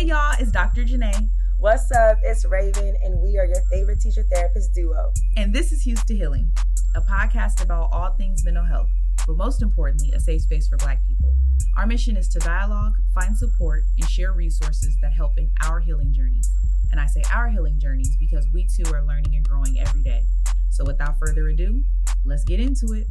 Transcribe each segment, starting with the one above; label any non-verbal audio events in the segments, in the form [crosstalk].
Hey y'all, it's Dr. Janai. What's up? It's Raven, and we are your favorite teacher therapist duo. And this is Hues to Healing, a podcast about all things mental health, but most importantly, a safe space for Black people. Our mission is to dialogue, find support, and share resources that help in our healing journeys. And I say our healing journeys because we too are learning and growing every day. So without further ado, let's get into it.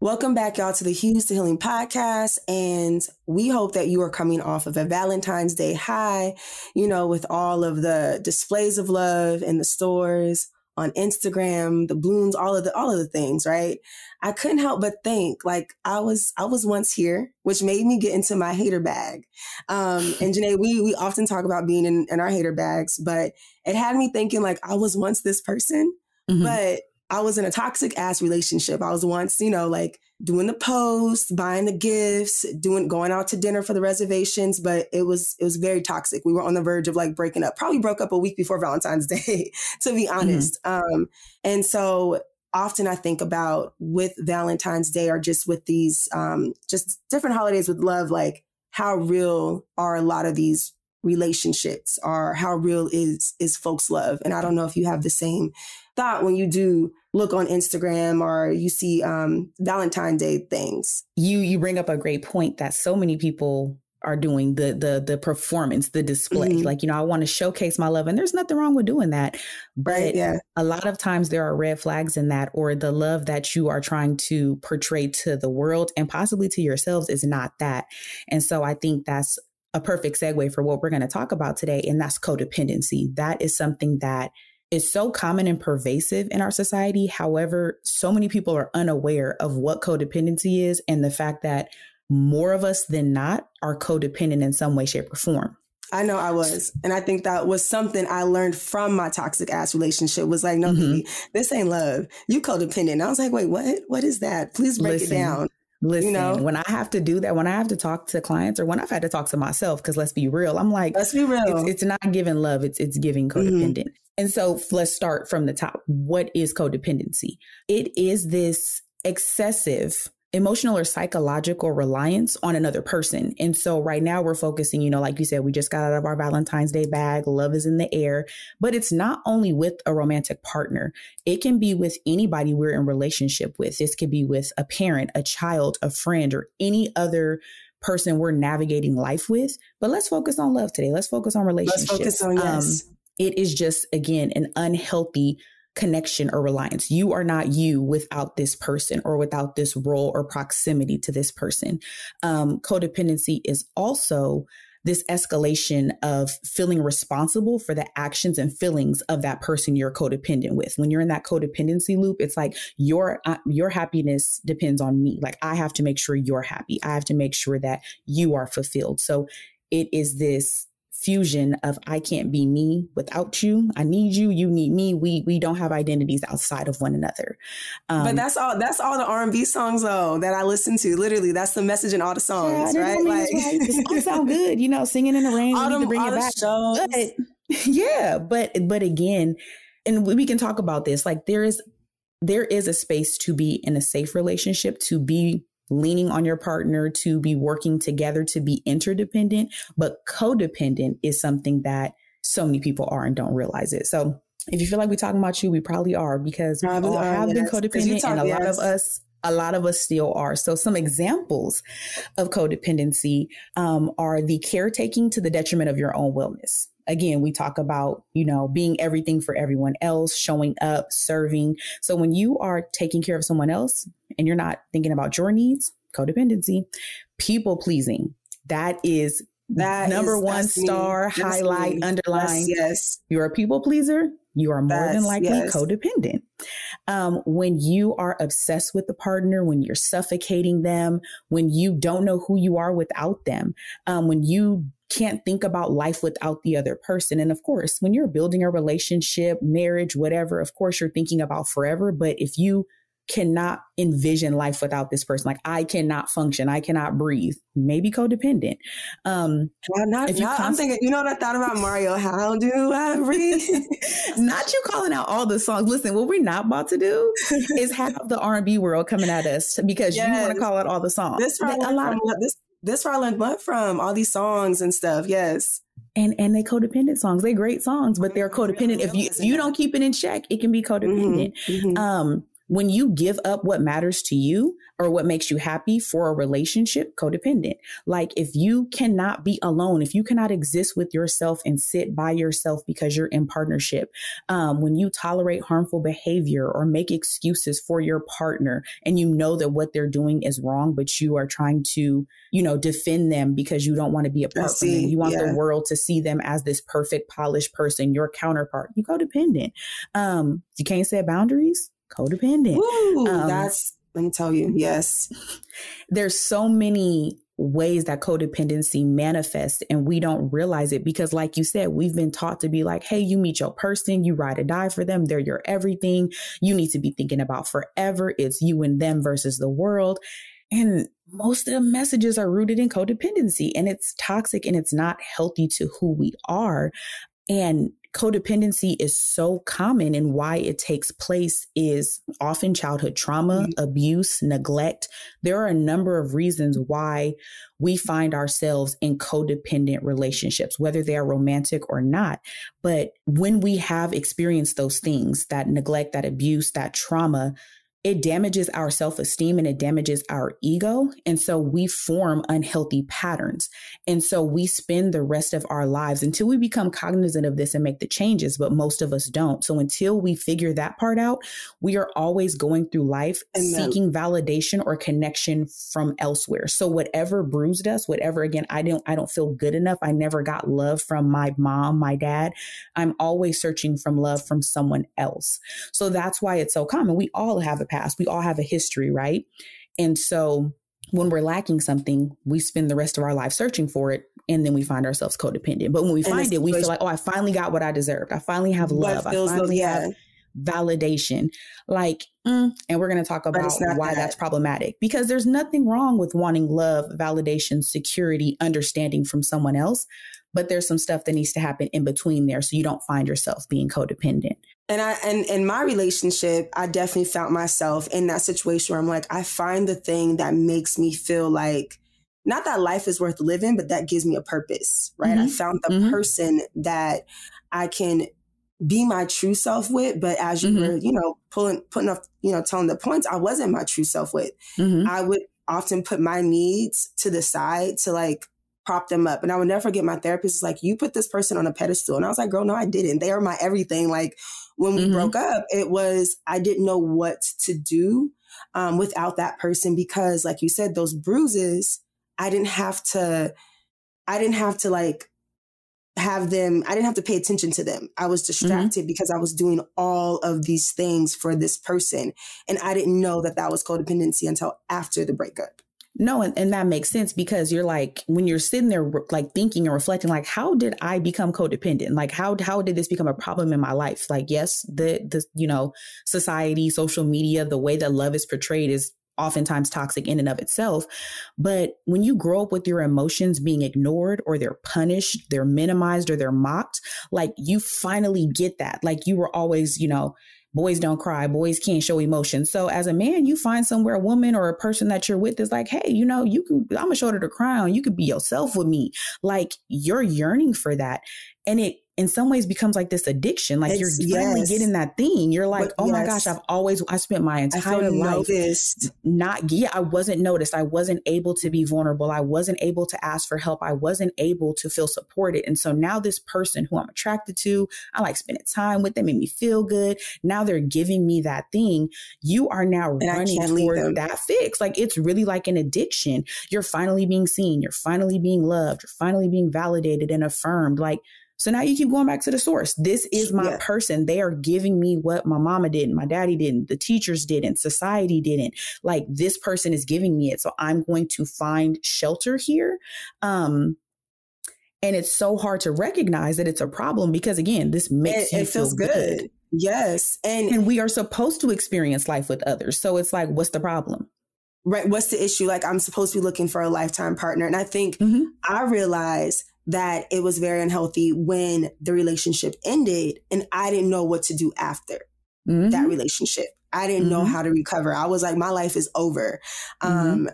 Welcome back, y'all, to the Hues to Healing podcast. And we hope that you are coming off of a Valentine's Day high, you know, with all of the displays of love in the stores, on Instagram, the balloons, all of the all of the things, right? I couldn't help but think like I was I was once here, which made me get into my hater bag. Um, and Janai, we we often talk about being in, in our hater bags, but it had me thinking like I was once this person, mm-hmm. but I was in a toxic ass relationship. I was once, you know, like doing the post, buying the gifts, doing going out to dinner for the reservations, but it was it was very toxic. We were on the verge of like breaking up. Probably broke up a week before Valentine's [laughs] Day, to be mm-hmm. honest. Mm-hmm. Um, and so often I think about with Valentine's Day or just with these um, just different holidays with love, like how real are a lot of these relationships or how real is is folks love and i don't know if you have the same thought when you do look on Instagram or you see um, Valentine Day things. You you bring up a great point that so many people are doing the the the performance, the display. Mm-hmm. Like, you know, I want to showcase my love and there's nothing wrong with doing that. But right, yeah. a lot of times there are red flags in that or the love that you are trying to portray to the world and possibly to yourselves is not that. And so I think that's a perfect segue for what we're going to talk about today and that's codependency. That is something that is so common and pervasive in our society. However, so many people are unaware of what codependency is and the fact that more of us than not are codependent in some way, shape, or form. I know I was. And I think that was something I learned from my toxic ass relationship was like, no, mm-hmm. baby, this ain't love. You codependent. And I was like, wait, what? What is that? Please break Listen, it down. Listen, you know? when I have to do that, when I have to talk to clients or when I've had to talk to myself, because let's be real, I'm like, let's be real. It's, it's not giving love, it's it's giving codependent. Mm-hmm. And so let's start from the top. What is codependency? It is this excessive emotional or psychological reliance on another person. And so right now we're focusing, you know, like you said, we just got out of our Valentine's Day bag, love is in the air, but it's not only with a romantic partner. It can be with anybody we're in relationship with. This could be with a parent, a child, a friend, or any other person we're navigating life with. But let's focus on love today. Let's focus on relationships. Let's focus on yes. Um, it is just, again, an unhealthy connection or reliance. You are not you without this person or without this role or proximity to this person. Um, codependency is also this escalation of feeling responsible for the actions and feelings of that person you're codependent with. When you're in that codependency loop, it's like your uh, your happiness depends on me. Like I have to make sure you're happy. I have to make sure that you are fulfilled. So it is this fusion of I can't be me without you. I need you. You need me. We we don't have identities outside of one another. Um, but that's all. That's all the R and B songs though that I listen to. Literally, that's the message in all the songs, yeah, right? Like, it all sound good. You know, singing in the rain. All, them, bring all it back. But, [laughs] yeah, but but again, and we can talk about this. Like there is there is a space to be in a safe relationship to be leaning on your partner to be working together to be interdependent, but codependent is something that so many people are and don't realize it. So if you feel like we're talking about you, we probably are because we all have yes. been codependent talk, and a yes. lot of us a lot of us still are. So some examples of codependency um, are the caretaking to the detriment of your own wellness again, we talk about, you know, being everything for everyone else, showing up, serving. So when you are taking care of someone else and you're not thinking about your needs, codependency, people pleasing, that is that number is, one star, me. highlight, underline. Yes, yes. You're a people pleaser. You are more that's, than likely yes. codependent. Um, when you are obsessed with the partner, when you're suffocating them, when you don't know who you are without them, um, when you can't think about life without the other person. And of course, when you're building a relationship, marriage, whatever, of course, you're thinking about forever. But if you cannot envision life without this person, like I cannot function, I cannot breathe, maybe codependent. Um, well, not, if you not, I'm thinking, you know what I thought about Mario? How do I breathe? [laughs] not you calling out all the songs. Listen, what we're not about to do is have the R&B world coming at us because yes. you want to call out all the songs. This, a lot of, this This where I learned what from all these songs and stuff. Yes. And and they codependent songs. They're great songs, but they're codependent. If you if you don't keep it in check, it can be codependent. Mm-hmm. Mm-hmm. Um, when you give up what matters to you or what makes you happy for a relationship, codependent. Like if you cannot be alone, if you cannot exist with yourself and sit by yourself because you're in partnership, um, when you tolerate harmful behavior or make excuses for your partner and you know that what they're doing is wrong, but you are trying to, you know, defend them because you don't want to be apart from them. You want yeah. the world to see them as this perfect, polished person, your counterpart. You codependent. Um, you can't set boundaries codependent. Ooh, um, that's let me tell you, yes. [laughs] There's so many ways that codependency manifests and we don't realize it because like you said we've been taught to be like hey you meet your person you ride or die for them they're your everything you need to be thinking about forever it's you and them versus the world and most of the messages are rooted in codependency and it's toxic and it's not healthy to who we are and codependency is so common and why it takes place is often childhood trauma, mm-hmm. abuse, neglect. There are a number of reasons why we find ourselves in codependent relationships, whether they are romantic or not. But when we have experienced those things, that neglect, that abuse, that trauma, it damages our self esteem and it damages our ego. And so we form unhealthy patterns. And so we spend the rest of our lives until we become cognizant of this and make the changes, but most of us don't. So until we figure that part out, we are always going through life seeking validation or connection from elsewhere. So whatever bruised us, whatever, again, I don't, I don't feel good enough. I never got love from my mom, my dad. I'm always searching from love from someone else. So that's why it's so common. We all have a past. We all have a history, right? And so when we're lacking something, we spend the rest of our life searching for it and then we find ourselves codependent. But when we find it, we feel like, oh, I finally got what I deserved. I finally have love. I finally yeah. have validation. Like, mm, and we're going to talk about why that. that's problematic because there's nothing wrong with wanting love, validation, security, understanding from someone else. But there's some stuff that needs to happen in between there so you don't find yourself being codependent. And I and in my relationship, I definitely found myself in that situation where I'm like, I find the thing that makes me feel like not that life is worth living, but that gives me a purpose, right? Mm-hmm. I found the mm-hmm. person that I can be my true self with. But as you mm-hmm. were, you know, pulling putting up, you know, telling the points, I wasn't my true self with. Mm-hmm. I would often put my needs to the side to like prop them up. And I would never forget my therapist is like, you put this person on a pedestal. And I was like, girl, no, I didn't. They are my everything. Like when we mm-hmm. broke up, it was, I didn't know what to do um, without that person because, like you said, those bruises, I didn't have to, I didn't have to like have them, I didn't have to pay attention to them. I was mm-hmm. distracted mm-hmm. because I was doing all of these things for this person. And I didn't know that that was codependency until after the breakup. No, and, and that makes sense because you're like when you're sitting there like thinking and reflecting, like, how did I become codependent? Like how how did this become a problem in my life? Like, yes, the the you know, society, social media, the way that love is portrayed is oftentimes toxic in and of itself. But when you grow up with your emotions being ignored or they're punished, they're minimized or they're mocked, like you finally get that. Like you were always, you know, boys don't cry, boys can't show emotion. So as a man, you find somewhere a woman or a person that you're with is like, hey, you know, you can, I'm a shoulder to cry on. You could be yourself with me. Like you're yearning for that. And it in some ways becomes like this addiction. Like it's, you're finally yes. getting that thing. You're like, but, oh yes. my gosh, I've always I spent my entire life noticed. not yeah, I wasn't noticed. I wasn't able to be vulnerable. I wasn't able to ask for help. I wasn't able to feel supported. And so now this person who I'm attracted to, I like spending time with them, made me feel good. Now they're giving me that thing. You are now and running toward that fix. Like it's really like an addiction. You're finally being seen. You're finally being loved. You're finally being validated and affirmed. Like so now you keep going back to the source. This is my yeah. person. They are giving me what my mama didn't, my daddy didn't, the teachers didn't, society didn't. Like this person is giving me it. So I'm going to find shelter here. Um, and it's so hard to recognize that it's a problem because again, this makes it, you it feel good. good. Yes. And and we are supposed to experience life with others. So it's like, what's the problem? Right. What's the issue? Like I'm supposed to be looking for a lifetime partner. And I think mm-hmm. I realize that it was very unhealthy when the relationship ended and I didn't know what to do after mm-hmm. that relationship. I didn't mm-hmm. know how to recover. I was like, my life is over. Mm-hmm. Um,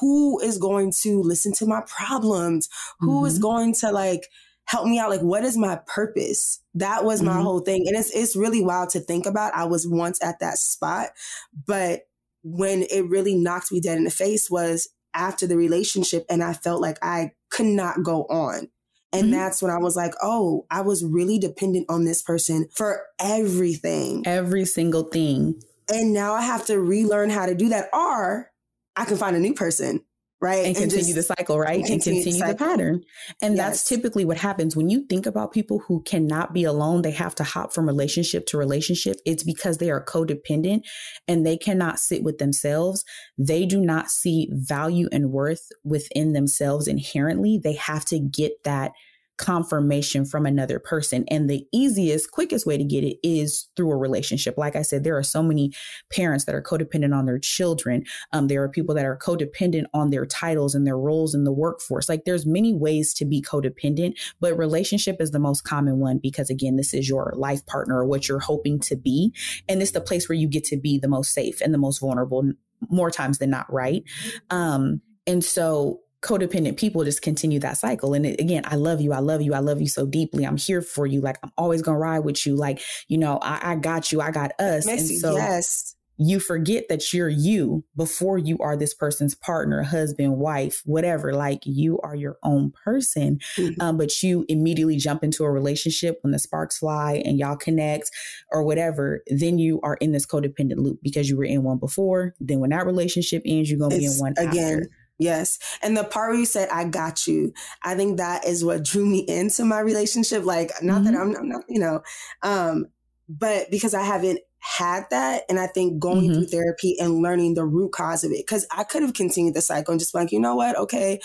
who is going to listen to my problems? Who mm-hmm. is going to like help me out? Like, what is my purpose? That was my mm-hmm. whole thing. And it's, it's really wild to think about. I was once at that spot, but when it really knocked me dead in the face was after the relationship and I felt like I could not go on. And mm-hmm. that's when I was like, oh, I was really dependent on this person for everything. Every single thing. And now I have to relearn how to do that. Or I can find a new person right? And, and continue just, the cycle right? And continue, continue the, the, pattern. And yes. that's typically what happens. When you think about people who cannot be alone they have to hop from relationship to relationship it's because they are codependent and they cannot sit with themselves. They do not see value and worth within themselves inherently. They have to get that confirmation from another person. And the easiest, quickest way to get it is through a relationship. Like I said, there are so many parents that are codependent on their children. Um, there are people that are codependent on their titles and their roles in the workforce. Like there's many ways to be codependent, but relationship is the most common one because again, this is your life partner or what you're hoping to be. And it's the place where you get to be the most safe and the most vulnerable more times than not, right? Um, and so codependent people just continue that cycle. And it, again, I love you. I love you. I love you so deeply. I'm here for you. Like I'm always going to ride with you. Like, you know, I, I got you. I got us. Messy, and so yes. you forget that you're you before you are this person's partner, husband, wife, whatever. Like you are your own person. Mm-hmm. Um, but you immediately jump into a relationship when the sparks fly and y'all connect or whatever. Then you are in this codependent loop because you were in one before. Then when that relationship ends, you're going to be in one again. After Yes. And the part where you said, I got you, I think that is what drew me into my relationship. Like, not mm-hmm. that I'm, I'm, not, you know, um, but because I haven't had that. And I think going mm-hmm. through therapy and learning the root cause of it, because I could have continued the cycle and just like, you know what? Okay.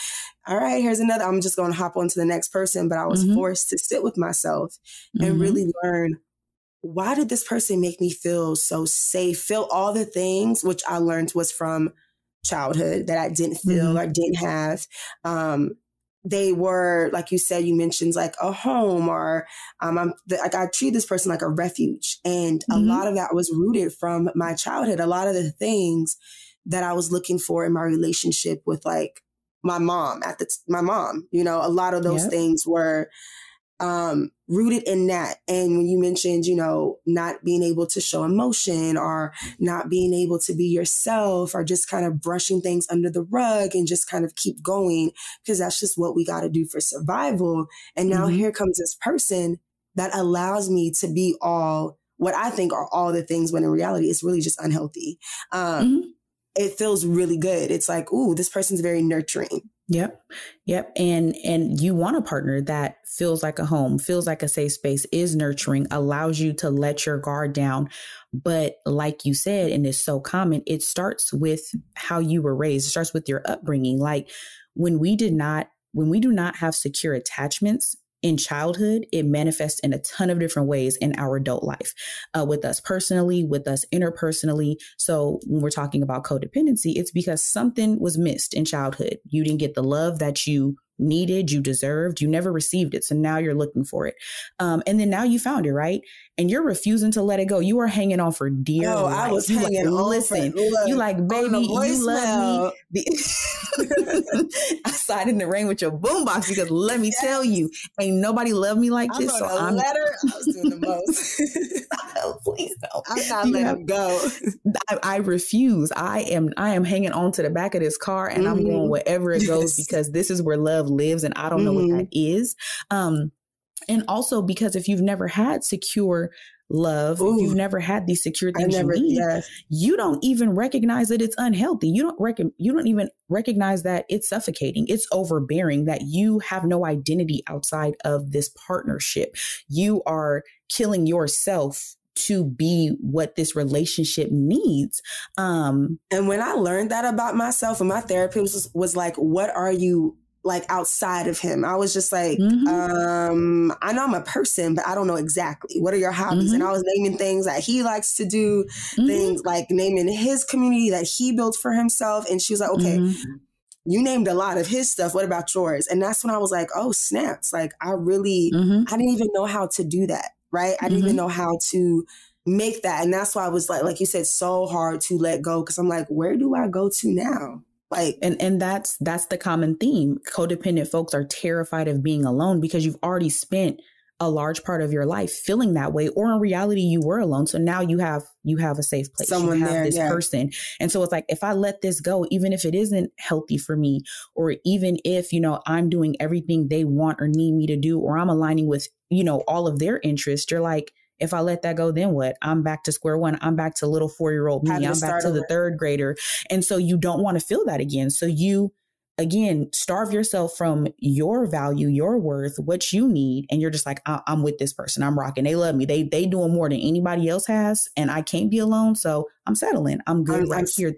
All right. Here's another. I'm just going to hop on to the next person. But I was mm-hmm. forced to sit with myself and mm-hmm. really learn why did this person make me feel so safe? Feel all the things which I learned was from childhood that I didn't feel mm-hmm. or didn't have. Um, they were, like you said, you mentioned like a home or um, I'm like I treat this person like a refuge, and mm-hmm. a lot of that was rooted from my childhood. A lot of the things that I was looking for in my relationship with like my mom at the t- my mom, you know, a lot of those yep. things were um, rooted in that. And when you mentioned, you know, not being able to show emotion or not being able to be yourself or just kind of brushing things under the rug and just kind of keep going because that's just what we got to do for survival. And now mm-hmm. here comes this person that allows me to be all what I think are all the things when in reality it's really just unhealthy. Um, mm-hmm. It feels really good. It's like, ooh, this person's very nurturing. Yep. Yep. And and you want a partner that feels like a home, feels like a safe space, is nurturing, allows you to let your guard down. But like you said, and it's so common, it starts with how you were raised. It starts with your upbringing. Like when we did not when we do not have secure attachments, in childhood, it manifests in a ton of different ways in our adult life, uh, with us personally, with us interpersonally. So when we're talking about codependency, it's because something was missed in childhood. You didn't get the love that you needed, you deserved, you never received it. So now you're looking for it. Um, and then now you found it, right? And you're refusing to let it go. You are hanging on for dear Yo, life. I was you hanging like, on Listen, for, look, you like, baby, you love me. Outside [laughs] in the rain with your boombox because let me yes. tell you, ain't nobody love me like this. So I'm letter. I was doing the most. oh, [laughs] [laughs] please don't. I'm not letting have, go. I, I, refuse. I am. I am hanging on to the back of this car, and mm-hmm. I'm going wherever it goes yes. because this is where love lives, and I don't know mm-hmm. what that is. Um, and also because if you've never had secure love, Ooh, you've never had these secure things never, you need, yes. you don't even recognize that it's unhealthy. You don't rec- you don't even recognize that it's suffocating, it's overbearing, that you have no identity outside of this partnership. You are killing yourself to be what this relationship needs. Um, and when I learned that about myself, and my therapist was, was like, "What are you like outside of him. I was just like, mm-hmm. um, I know I'm a person, but I don't know exactly. What are your hobbies? Mm-hmm. And I was naming things that he likes to do, mm-hmm. things like naming his community that he built for himself. And she was like, okay, mm-hmm. you named a lot of his stuff. What about yours? And that's when I was like, oh, snaps. Like I really, mm-hmm. I didn't even know how to do that. Right. I didn't even mm-hmm. know how to make that. And that's why I was like, like you said, so hard to let go. Cause I'm like, where do I go to now? Like and and that's that's the common theme. Codependent folks are terrified of being alone because you've already spent a large part of your life feeling that way or in reality you were alone so now you have you have a safe place Someone you have there, this yeah. person and so it's like if i let this go even if it isn't healthy for me or even if you know i'm doing everything they want or need me to do or i'm aligning with you know all of their interests you're like if I let that go, then what? I'm back to square one. I'm back to little four year old me. I'm back to the third grader. And so you don't want to feel that again. So you, again, starve yourself from your value, your worth, what you need. And you're just like, I- I'm with this person. I'm rocking. They love me. They, they doing more than anybody else has. And I can't be alone. So I'm settling. I'm good I'm- right I'm- here.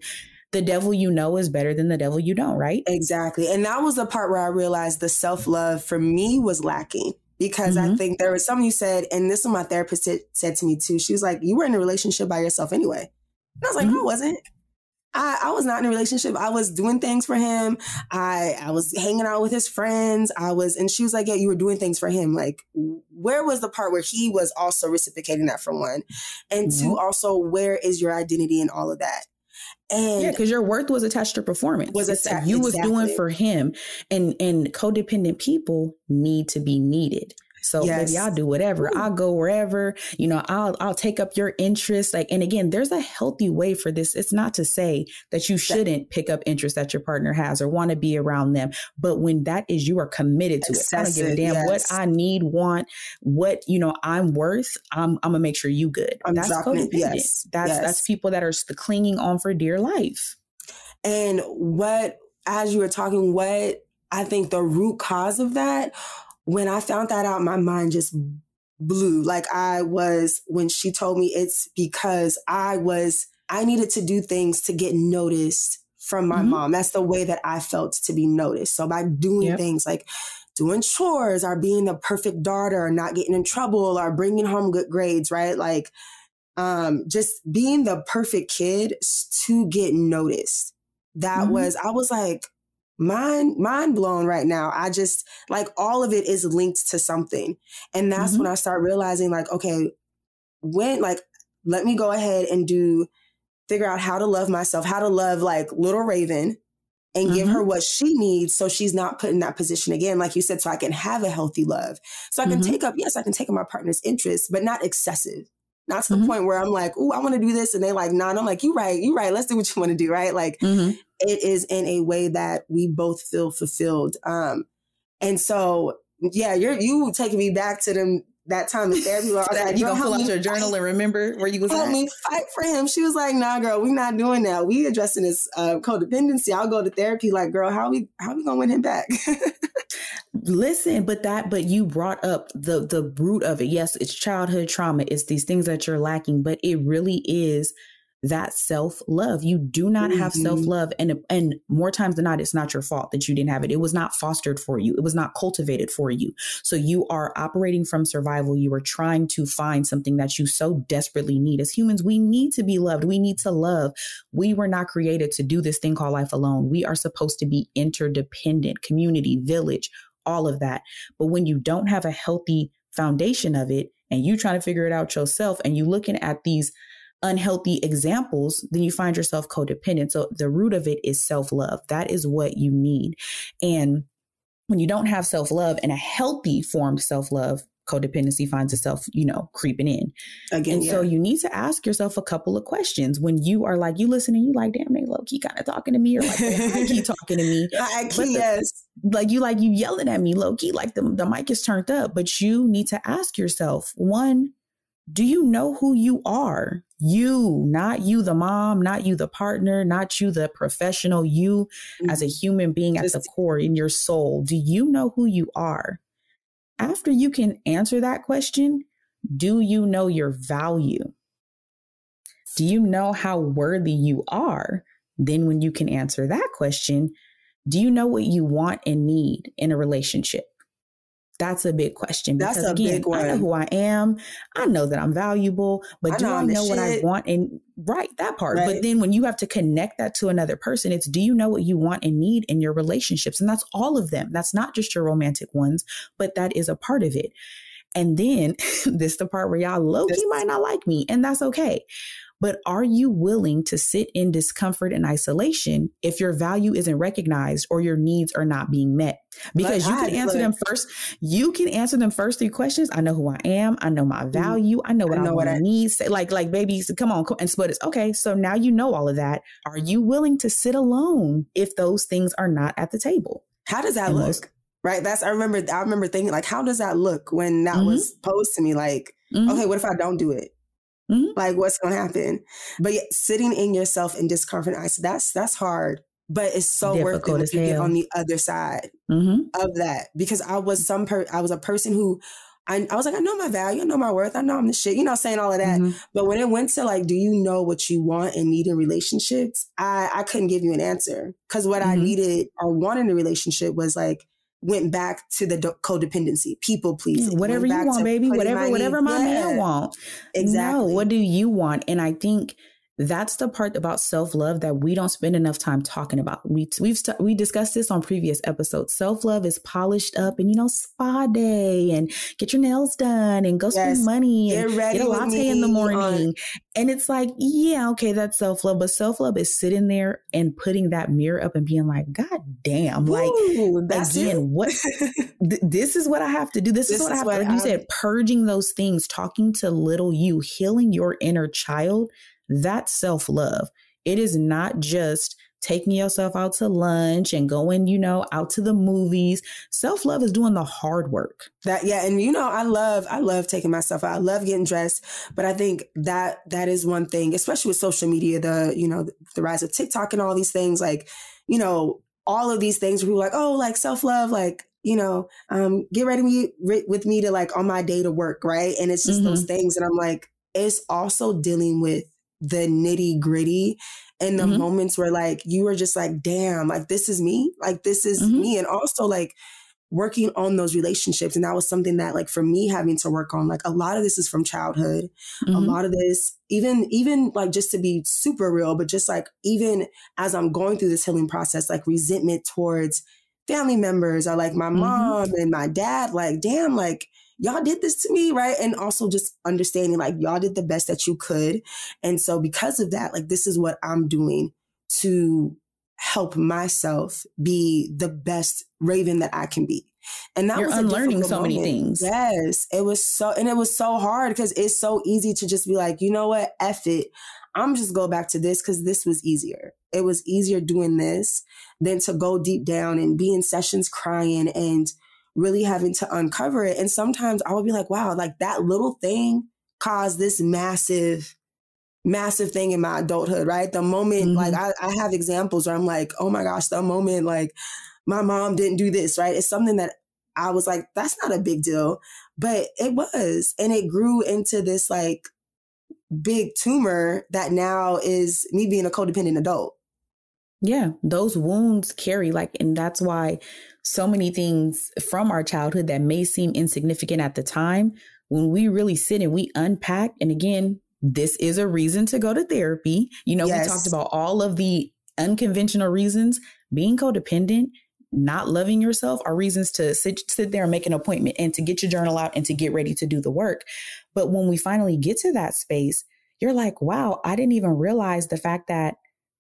The devil you know is better than the devil you don't, right? Exactly. And that was the part where I realized the self love for me was lacking because I Mhm. think there was something you said, and this is my therapist said, said to me too. She was like, You were in a relationship by yourself anyway. And I was like, No, I wasn't. I, I was not in a relationship. I was doing things for him. I I was hanging out with his friends. I was, and she was like, "Yeah, you were doing things for him." Like, where was the part where he was also reciprocating that for one, and two, Mhm. also where is your identity and all of that? And Yeah, because your worth was attached to performance. Was It's like atta- you was doing for him, and and codependent people need to be needed. So Yes. maybe I'll do whatever. Ooh. I'll go wherever. You know, I'll I'll take up your interest. Like, and again, there's a healthy way for this. It's not to say that you shouldn't pick up interest that your partner has or want to be around them, but when that is you are committed to it. I don't give a Excessive, damn what. I need, want, what you know I'm worth. I'm I'm gonna make sure you good. I'm that's codependent. Yes, That's yes. that's people that are clinging on for dear life. And what, as you were talking, what I think the root cause of that, when I found that out, my mind just blew. Like I was, when she told me it's because I was, I needed to do things to get noticed from my Mhm. mom. That's the way that I felt to be noticed. So by doing Yep. things like, Doing chores or being the perfect daughter, or not getting in trouble or bringing home good grades, right? Like, um, just being the perfect kid to get noticed that Mhm. was i was like mind mind blown right now i just like all of it is linked to something and that's Mhm. when i start realizing like okay when like let me go ahead and do figure out how to love myself how to love like little raven and give Mhm. her what she needs so she's not put in that position again like you said so i can have a healthy love so i can Mhm. take up yes i can take up my partner's interests but not excessive not to the Mhm. point where i'm like oh i want to do this and they like nah and i'm like you right you right let's do what you want to do right like Mhm. it is in a way that we both feel fulfilled. Um, and so, yeah, you're you taking me back to them that time in therapy where I was like, you gonna pull out your journal fight- and remember where you was help at? me fight for him. She was like, Nah, girl, we not doing that. We addressing this uh, codependency. I'll go to therapy. Like, girl, how we how we gonna win him back? [laughs] Listen, but that, but you brought up the the root of it. Yes, it's childhood trauma. It's these things that you're lacking, but it really is that self love. You do not have Mhm. self love, and and more times than not, it's not your fault that you didn't have it. It was not fostered for you. It was not cultivated for you. So you are operating from survival. You are trying to find something that you so desperately need. As humans, we need to be loved. We need to love. We were not created to do this thing called life alone. We are supposed to be interdependent, community, village, all of that. But when you don't have a healthy foundation of it and you trying to figure it out yourself and you looking at these unhealthy examples, then you find yourself codependent. So the root of it is self love. That is what you need. And when you don't have self love and a healthy formed self love, codependency finds itself, you know, creeping in. Again, And yeah. so you need to ask yourself a couple of questions when you are like, you listening, you like, damn, they low key kind of talking to me, or like, they key [laughs] talking to me. I, the- yes. Like you like you yelling at me low key, like the, the mic is turned up. But you need to ask yourself, one, do you know who you are? You, not you, the mom, not you, the partner, not you, the professional, you as a mm-hmm. human being at the core in your soul. Do you know who you are? After you can answer that question, do you know your value? Do you know how worthy you are? Then, when you can answer that question, do you know what you want and need in a relationship? That's a big question That's a again, big I know who I am. I know that I'm valuable, but I do I know what I want and right that part. Right. But then when you have to connect that to another person, it's do you know what you want and need in your relationships? And that's all of them. That's not just your romantic ones, but that is a part of it. And then [laughs] this the part where y'all low key might not like me, and that's okay. But are you willing to sit in discomfort and isolation if your value isn't recognized or your needs are not being met? Because you can answer them first. You can answer them first three questions. I know who I am. I know my mm. value. I know what I, know I what I need. Say, like, like babies, come on, come, and split it. Okay, so now you know all of that. Are you willing to sit alone if those things are not at the table? How does that and look? Most, right. That's I remember. I remember thinking like, how does that look when that mm-hmm. was posed to me? Like, mm-hmm. okay, what if I don't do it? Mm-hmm. Like, what's going to happen? But yet, sitting in yourself in discomfort, I said, that's that's hard but it's so Difficult worth it when you get on the other side mm-hmm. of that because I was some per I was a person who I, I was like I know my value I know my worth I know I'm the shit you know saying all of that mm-hmm. but when it went to like do you know what you want and need in relationships I I couldn't give you an answer because what mm-hmm. I needed or wanted in a relationship was like went back to the codependency, people please. Yeah, mm, whatever you want, baby. Whatever, whatever my yeah. man want. Exactly. No, what do you want? And I think that's the part about self-love that we don't spend enough time talking about. We we've st- we discussed this on previous episodes. Self-love is polished up and you know spa day and get your nails done and go yes. spend money get and get a latte in the morning. On. And it's like, yeah, okay, that's self-love, but self-love is sitting there and putting that mirror up and being like, god damn, like again, it. what [laughs] th- this is what I have to do. This, this is what I have to do. Like you said purging those things, talking to little you, healing your inner child that's self love. It is not just taking yourself out to lunch and going, you know, out to the movies. Self love is doing the hard work. That yeah, and you know, I love I love taking myself out. I love getting dressed, but I think that that is one thing, especially with social media, the you know the rise of TikTok and all these things, like you know all of these things where people are like, oh, like self love, like you know, um, get ready me, with me to like on my day to work, right? And it's just mm-hmm. those things, and I'm like, it's also dealing with the nitty gritty and the mm-hmm. moments where like you were just like, damn, like this is me, like this is mm-hmm. me. And also like working on those relationships. And that was something that like for me having to work on, like a lot of this is from childhood. Mm-hmm. A lot of this, even, even like just to be super real, but just like even as I'm going through this healing process, like resentment towards family members or like my mm-hmm. mom and my dad, like, damn, like y'all did this to me, right? And also just understanding like y'all did the best that you could. And so because of that, like this is what I'm doing to help myself be the best raven that I can be. And that You're was unlearning so moment. many things. Yes. It was so and it was so hard because it's so easy to just be like, you know what, F it. I'm just go back to this because this was easier. It was easier doing this than to go deep down and be in sessions crying and really having to uncover it. And sometimes I would be like, wow, like that little thing caused this massive, massive thing in my adulthood, right? The moment, mm-hmm. like, I, I have examples where I'm like, oh my gosh, the moment, like, my mom didn't do this, right? It's something that I was like, that's not a big deal. But it was. And it grew into this like big tumor that now is me being a codependent adult. Yeah, those wounds carry like, and that's why so many things from our childhood that may seem insignificant at the time, when we really sit and we unpack, and again, this is a reason to go to therapy. You know, yes. we talked about all of the unconventional reasons being codependent, not loving yourself are reasons to sit, sit there and make an appointment and to get your journal out and to get ready to do the work. But when we finally get to that space, you're like, wow, I didn't even realize the fact that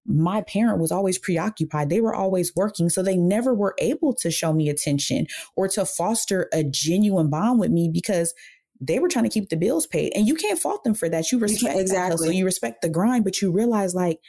my parent was always preoccupied. They were always working. So they never were able to show me attention or to foster a genuine bond with me because they were trying to keep the bills paid. And you can't fault them for that. You respect you exactly. So you respect the grind, but you realize like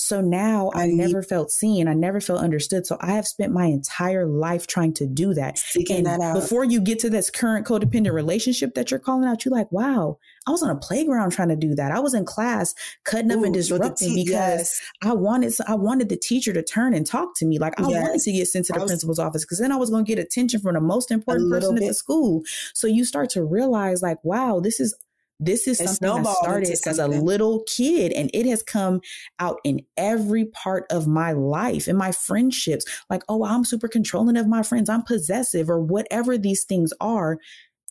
so now I, I never felt seen. I never felt understood. So I have spent my entire life trying to do that. Seeking and that out. Before you get to this current codependent relationship that you're calling out, you're like, wow, I was on a playground trying to do that. I was in class cutting up and disrupting te- because yes. I wanted I wanted the teacher to turn and talk to me. Like I yes. wanted to get sent to the was, principal's office because then I was going to get attention from the most important person bit. at the school. So you start to realize like, wow, this is this is something that started as a little kid and it has come out in every part of my life and my friendships. Like, oh, I'm super controlling of my friends. I'm possessive or whatever these things are.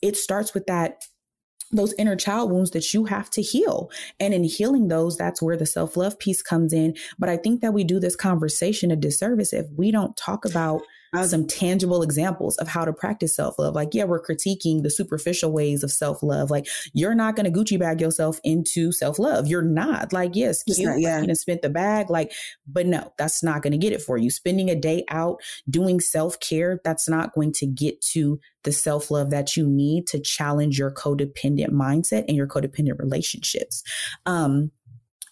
It starts with that those inner child wounds that you have to heal. And in healing those, that's where the self love piece comes in. But I think that we do this conversation a disservice if we don't talk about some tangible examples of how to practice self love. Like, yeah, we're critiquing the superficial ways of self love. Like, you're not going to Gucci bag yourself into self love. You're not. Like, yes, cute, not, yeah. you can spend the bag. Like, but no, that's not going to get it for you. Spending a day out doing self care, that's not going to get to the self love that you need to challenge your codependent mindset and your codependent relationships. Um,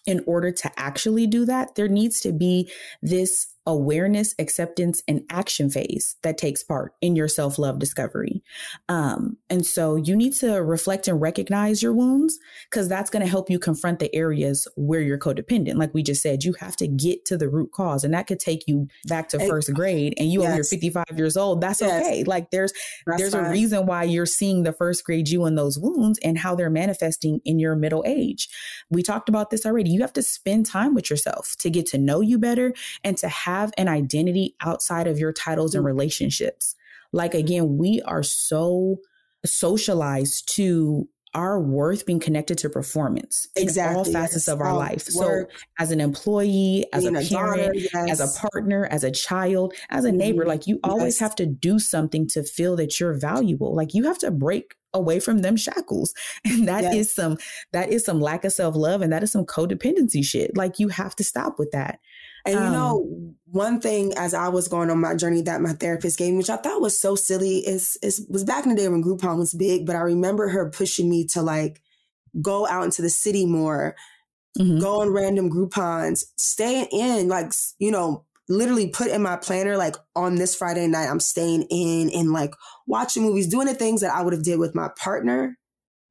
in order to actually do that, there needs to be this awareness, acceptance, and action phase that takes part in your self love discovery. Um, and so you need to reflect and recognize your wounds because that's going to help you confront the areas where you're codependent. Like we just said, you have to get to the root cause, and that could take you back to first grade. And you, yes. you're 55 years old, that's yes. okay. Like there's that's there's fine. a reason why you're seeing the first grade you and those wounds and how they're manifesting in your middle age. We talked about this already. You have to spend time with yourself to get to know you better and to have have an identity outside of your titles and mm. relationships. Like, again, we are so socialized to our worth being connected to performance exactly, in all facets yes. of our oh, life. Work, so, as an employee, as a parent, daughter, yes. as a partner, as a child, as a neighbor, mm-hmm. like you always yes. have to do something to feel that you're valuable. Like you have to break away from them shackles. [laughs] And that is some that is some lack of self-love and that is some codependency shit. Like you have to stop with that. And um, you know, one thing as I was going on my journey that my therapist gave me, which I thought was so silly, is, is was back in the day when Groupon was big, but I remember her pushing me to like go out into the city more, mm-hmm. go on random Groupons, stay in, like, you know, literally put in my planner, like on this Friday night, I'm staying in and like watching movies, doing the things that I would have did with my partner,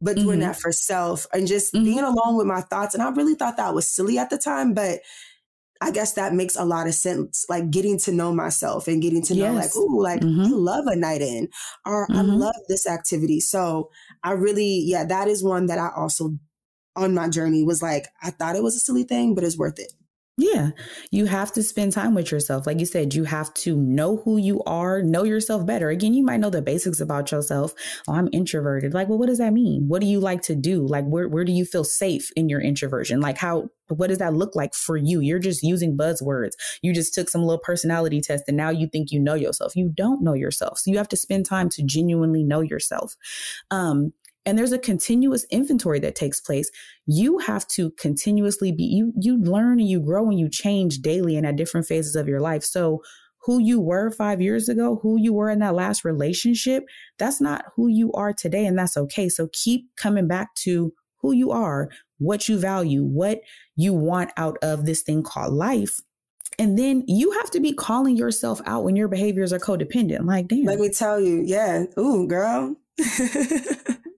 but doing mm-hmm. that for self and just mm-hmm. being alone with my thoughts. And I really thought that was silly at the time, but I guess that makes a lot of sense. Like getting to know myself and getting to know, yes. like, ooh, like mm-hmm. I love a night in, or mm-hmm. I love this activity. So I really, yeah, that is one that I also on my journey was like, I thought it was a silly thing, but it's worth it. Yeah, you have to spend time with yourself. Like you said, you have to know who you are, know yourself better. Again, you might know the basics about yourself. Oh, I'm introverted. Like, well, what does that mean? What do you like to do? Like, where, where do you feel safe in your introversion? Like, how, what does that look like for you? You're just using buzzwords. You just took some little personality test and now you think you know yourself. You don't know yourself. So you have to spend time to genuinely know yourself. Um, and there's a continuous inventory that takes place you have to continuously be you you learn and you grow and you change daily and at different phases of your life so who you were 5 years ago who you were in that last relationship that's not who you are today and that's okay so keep coming back to who you are what you value what you want out of this thing called life and then you have to be calling yourself out when your behaviors are codependent. Like, damn. Let me tell you, yeah. Ooh, girl. [laughs]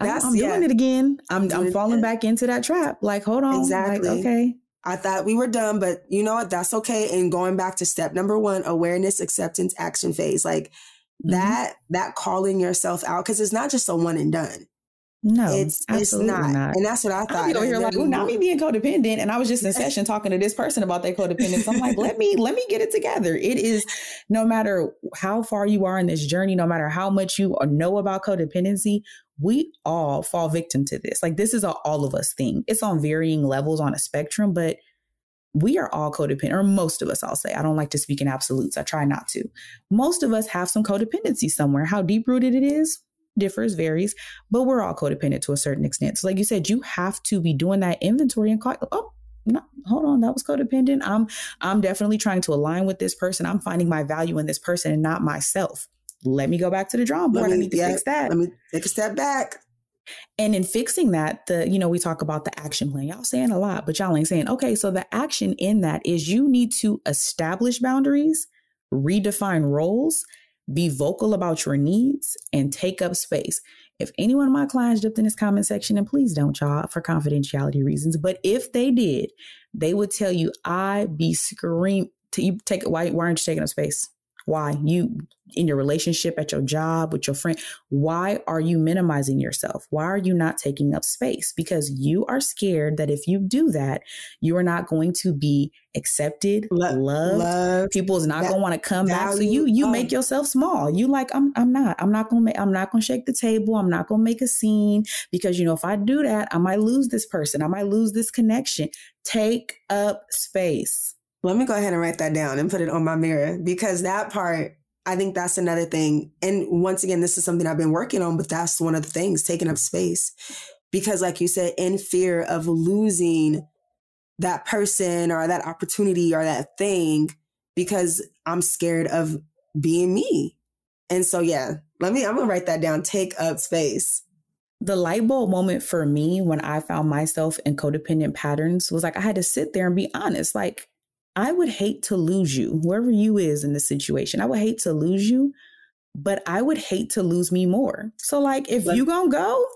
That's, I'm, doing it again. I'm, I'm falling it. back into that trap. Like, hold on. Exactly. Like, okay. I thought we were done, but you know what? That's okay. And going back to step number one, awareness, acceptance, action phase. Like mm-hmm. that, that calling yourself out, because it's not just a one and done. No, it's it's not. not. and that's what I thought. You know, like, well, not me being codependent, and I was just in session talking to this person about their codependence. I'm like, let me [laughs] let me get it together. It is no matter how far you are in this journey, no matter how much you know about codependency, we all fall victim to this. Like this is a all of us thing. It's on varying levels on a spectrum, but we are all codependent, or most of us, I'll say. I don't like to speak in absolutes. I try not to. Most of us have some codependency somewhere. How deep rooted it is differs, varies, but we're all codependent to a certain extent. So, like you said, you have to be doing that inventory and call, oh, no, hold on, that was codependent. I'm I'm definitely trying to align with this person. I'm finding my value in this person and not myself let me go back to the drawing board. Me, I need to yeah, fix that. Let me take a step back. And in fixing that, the you know, we talk about the action plan. Y'all saying a lot, but y'all ain't saying, okay, so the action in that is you need to establish boundaries, redefine roles, be vocal about your needs, and take up space. If any one of my clients jumped in this comment section, and please don't, y'all, for confidentiality reasons, but if they did, they would tell you, I be scream to you take why why aren't you taking up space? Why you in your relationship at your job with your friend, why are you minimizing yourself? Why are you not taking up space? Because you are scared that if you do that, you are not going to be accepted, Lo- loved. Love, People is not going to want to come value, back. So you you um, make yourself small. You like I'm I'm not. I'm not going to I'm not going to shake the table. I'm not going to make a scene because you know if I do that, I might lose this person. I might lose this connection. Take up space Let me go ahead and write that down and put it on my mirror because that part, I think that's another thing. And once again, this is something I've been working on, but that's one of the things taking up space. Because, like you said, in fear of losing that person or that opportunity or that thing, because I'm scared of being me. And so, yeah, let me, I'm to write that down. Take up space the light bulb moment for me when I found myself in codependent patterns was like I had to sit there and be honest. Like, I would hate to lose you, whoever you is in this situation. I would hate to lose you, but I would hate to lose me more. So, like, if you gonna go,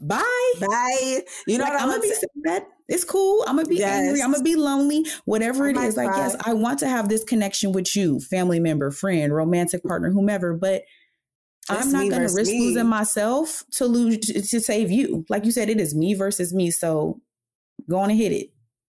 bye, bye. You know, like, I'm gonna be sad. It's cool. I'm gonna be yes. angry. I'm gonna be lonely. Whatever oh it is, like, yes, I want to have this connection with you, family member, friend, romantic partner, whomever, but I'm not going to risk me. losing myself to lose to, to, save you. Like you said, it is me versus me. So go on and hit it.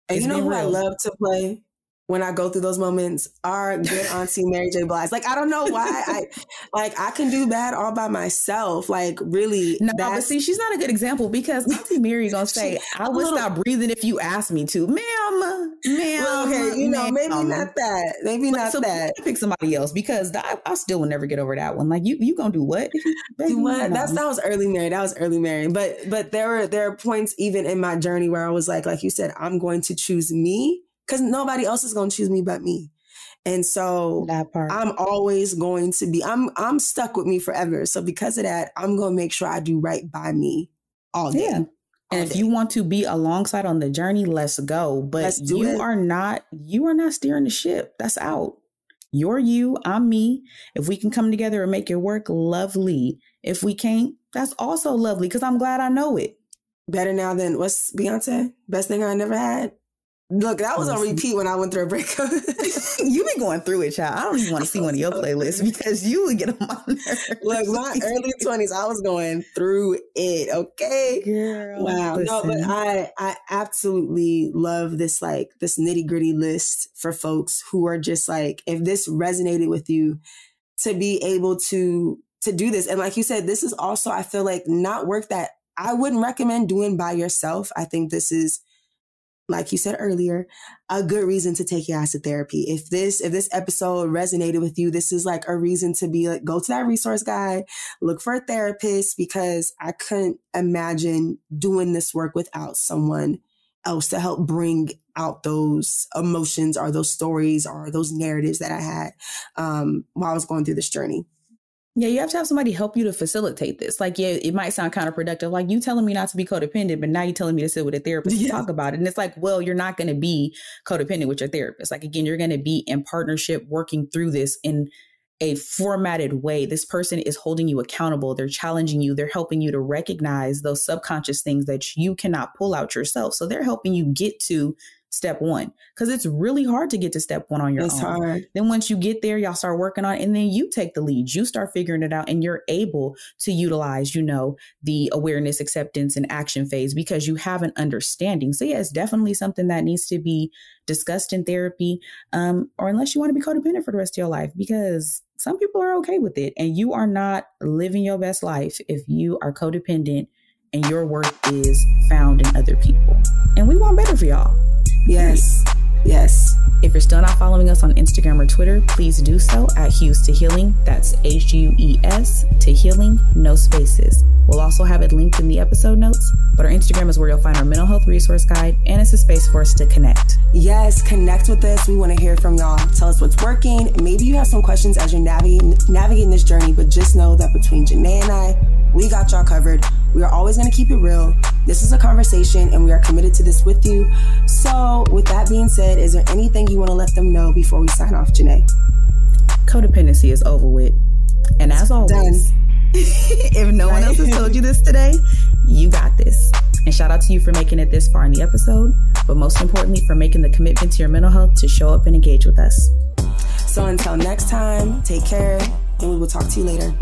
And you know who real. I love to play? When I go through those moments are good [laughs] auntie Mary J. Blige. Like I don't know why I like I can do bad all by myself. Like really, no. But see, she's not a good example because Auntie Mary gonna [laughs] say, "I would little, stop breathing if you asked me to, ma'am, ma'am." Well, okay, you know, maybe not that. Maybe not so that. Pick somebody else because I, I, still will never get over that one. Like you, you gonna do what? Baby, do what? That's that was early Mary. That was early Mary. But but there were there are points even in my journey where I was like, like you said, I'm going to choose me because nobody else is going to choose me but me. And so I'm always going to be, I'm I'm stuck with me forever. So because of that, I'm gonna make sure I do right by me all day. Yeah. And if you want to be alongside on the journey, let's go. But let's you it. are not, you are not steering the ship. That's out. You're you, I'm me. If we can come together and make it work, lovely. If we can't, that's also lovely because I'm glad I know it. Better now than what's Beyonce? Best thing I never had. Look, that was on repeat when I went through a breakup. [laughs] you been going through it, child. I don't even want to see one of your playlists because you would get on my nerves. Look, my [laughs] early twenties, I was going through it. Okay, girl. Wow. Listen. No, but I, I absolutely love this like this nitty gritty list for folks who are just like, if this resonated with you, to be able to to do this, and like you said, this is also I feel like not work that I wouldn't recommend doing by yourself. I think this is like you said earlier, a good reason to take your acid therapy. If this if this episode resonated with you, this is like a reason to be like go to that resource guide, look for a therapist because I couldn't imagine doing this work without someone else to help bring out those emotions or those stories or those narratives that I had um, while I was going through this journey. Yeah, you have to have somebody help you to facilitate this. Like, yeah, it might sound counterproductive. Like you telling me not to be codependent, but now you're telling me to sit with a therapist yeah. to talk about it. And it's like, well, you're not going to be codependent with your therapist. Like again, you're going to be in partnership working through this in a formatted way. This person is holding you accountable. They're challenging you. They're helping you to recognize those subconscious things that you cannot pull out yourself. So they're helping you get to step one because it's really hard to get to step one on your it's own. Hard. Then once you get there, y'all start working on it, and then you take the lead. You start figuring it out, and you're able to utilize, you know, the awareness, acceptance, and action phase because you have an understanding. So yeah, it's definitely something that needs to be discussed in therapy, um, or unless you want to be codependent for the rest of your life, because some people are okay with it, and you are not living your best life if you are codependent and your worth is found in other people. And we want better for y'all. Yes. Yes. If you're still not following us on Instagram or Twitter, please do so at Hues to Healing. That's H U E S to Healing, no spaces. We'll also have it linked in the episode notes, but our Instagram is where you'll find our mental health resource guide and it's a space for us to connect. Yes, connect with us. We want to hear from y'all. Tell us what's working. Maybe you have some questions as you're navigating, navigating this journey, but just know that between Janai and I, we got y'all covered. We are always going to keep it real. This is a conversation and we are committed to this with you. So, with that being said, is there anything you want to let them know before we sign off, Janai? Codependency is over with. And as always, [laughs] if no one else has told you this today, you got this. And shout out to you for making it this far in the episode, but most importantly, for making the commitment to your mental health to show up and engage with us. So until next time, take care, and we will talk to you later.